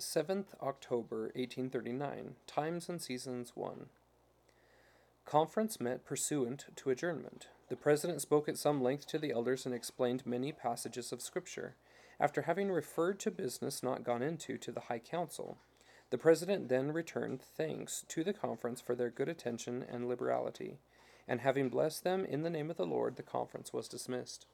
7th October 1839. Times and Seasons 1. Conference met pursuant to adjournment. The president spoke at some length to the elders and explained many passages of Scripture. After having referred to business not gone into to the High Council, the president then returned thanks to the conference for their good attention and liberality, and having blessed them in the name of the Lord, the conference was dismissed.